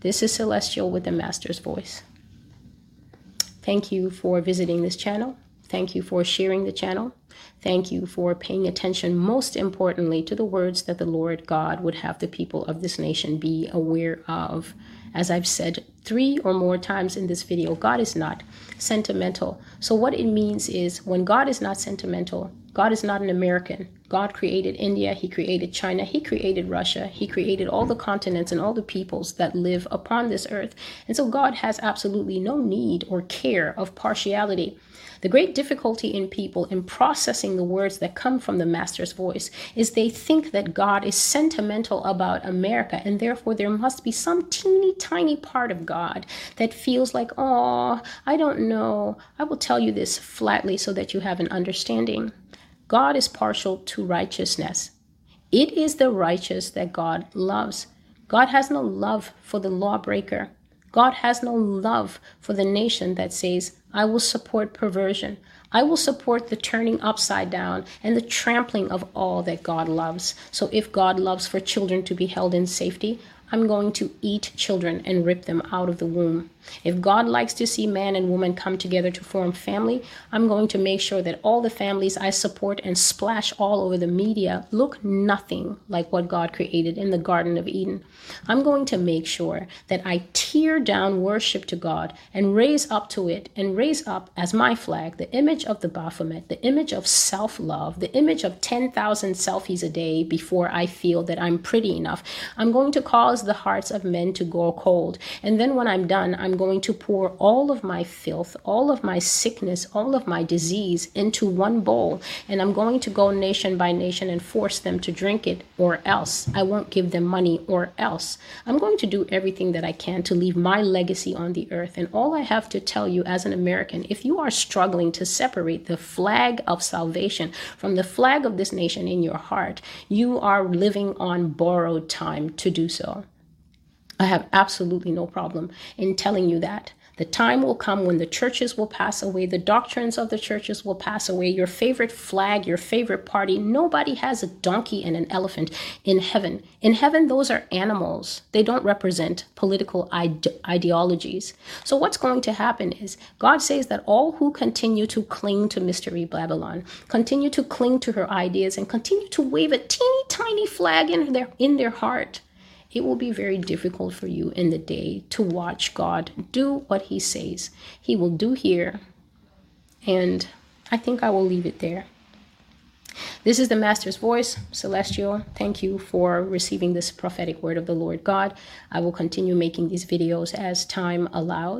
This is Celestial with the Master's Voice. Thank you for visiting this channel. Thank you for sharing the channel. Thank you for paying attention, most importantly, to the words that the Lord God would have the people of this nation be aware of. As I've said three or more times in this video, God is not sentimental. So, what it means is when God is not sentimental, God is not an American. God created India, He created China, He created Russia, He created all the continents and all the peoples that live upon this earth. And so God has absolutely no need or care of partiality. The great difficulty in people in processing the words that come from the Master's voice is they think that God is sentimental about America, and therefore there must be some teeny tiny part of God that feels like, oh, I don't know. I will tell you this flatly so that you have an understanding. God is partial to righteousness. It is the righteous that God loves. God has no love for the lawbreaker. God has no love for the nation that says, I will support perversion. I will support the turning upside down and the trampling of all that God loves. So if God loves for children to be held in safety, I'm going to eat children and rip them out of the womb. If God likes to see man and woman come together to form family, I'm going to make sure that all the families I support and splash all over the media look nothing like what God created in the Garden of Eden. I'm going to make sure that I tear down worship to God and raise up to it and raise up as my flag the image of the Baphomet, the image of self love, the image of 10,000 selfies a day before I feel that I'm pretty enough. I'm going to cause the hearts of men to go cold. And then when I'm done, I'm going to pour all of my filth, all of my sickness, all of my disease into one bowl. And I'm going to go nation by nation and force them to drink it, or else I won't give them money, or else I'm going to do everything that I can to leave my legacy on the earth. And all I have to tell you as an American, if you are struggling to separate the flag of salvation from the flag of this nation in your heart, you are living on borrowed time to do so. I have absolutely no problem in telling you that. The time will come when the churches will pass away, the doctrines of the churches will pass away, your favorite flag, your favorite party. Nobody has a donkey and an elephant in heaven. In heaven, those are animals, they don't represent political ide- ideologies. So, what's going to happen is God says that all who continue to cling to Mystery Babylon, continue to cling to her ideas, and continue to wave a teeny tiny flag in their, in their heart it will be very difficult for you in the day to watch God do what He says He will do here. And I think I will leave it there. This is the Master's voice, Celestial. Thank you for receiving this prophetic word of the Lord God. I will continue making these videos as time allows.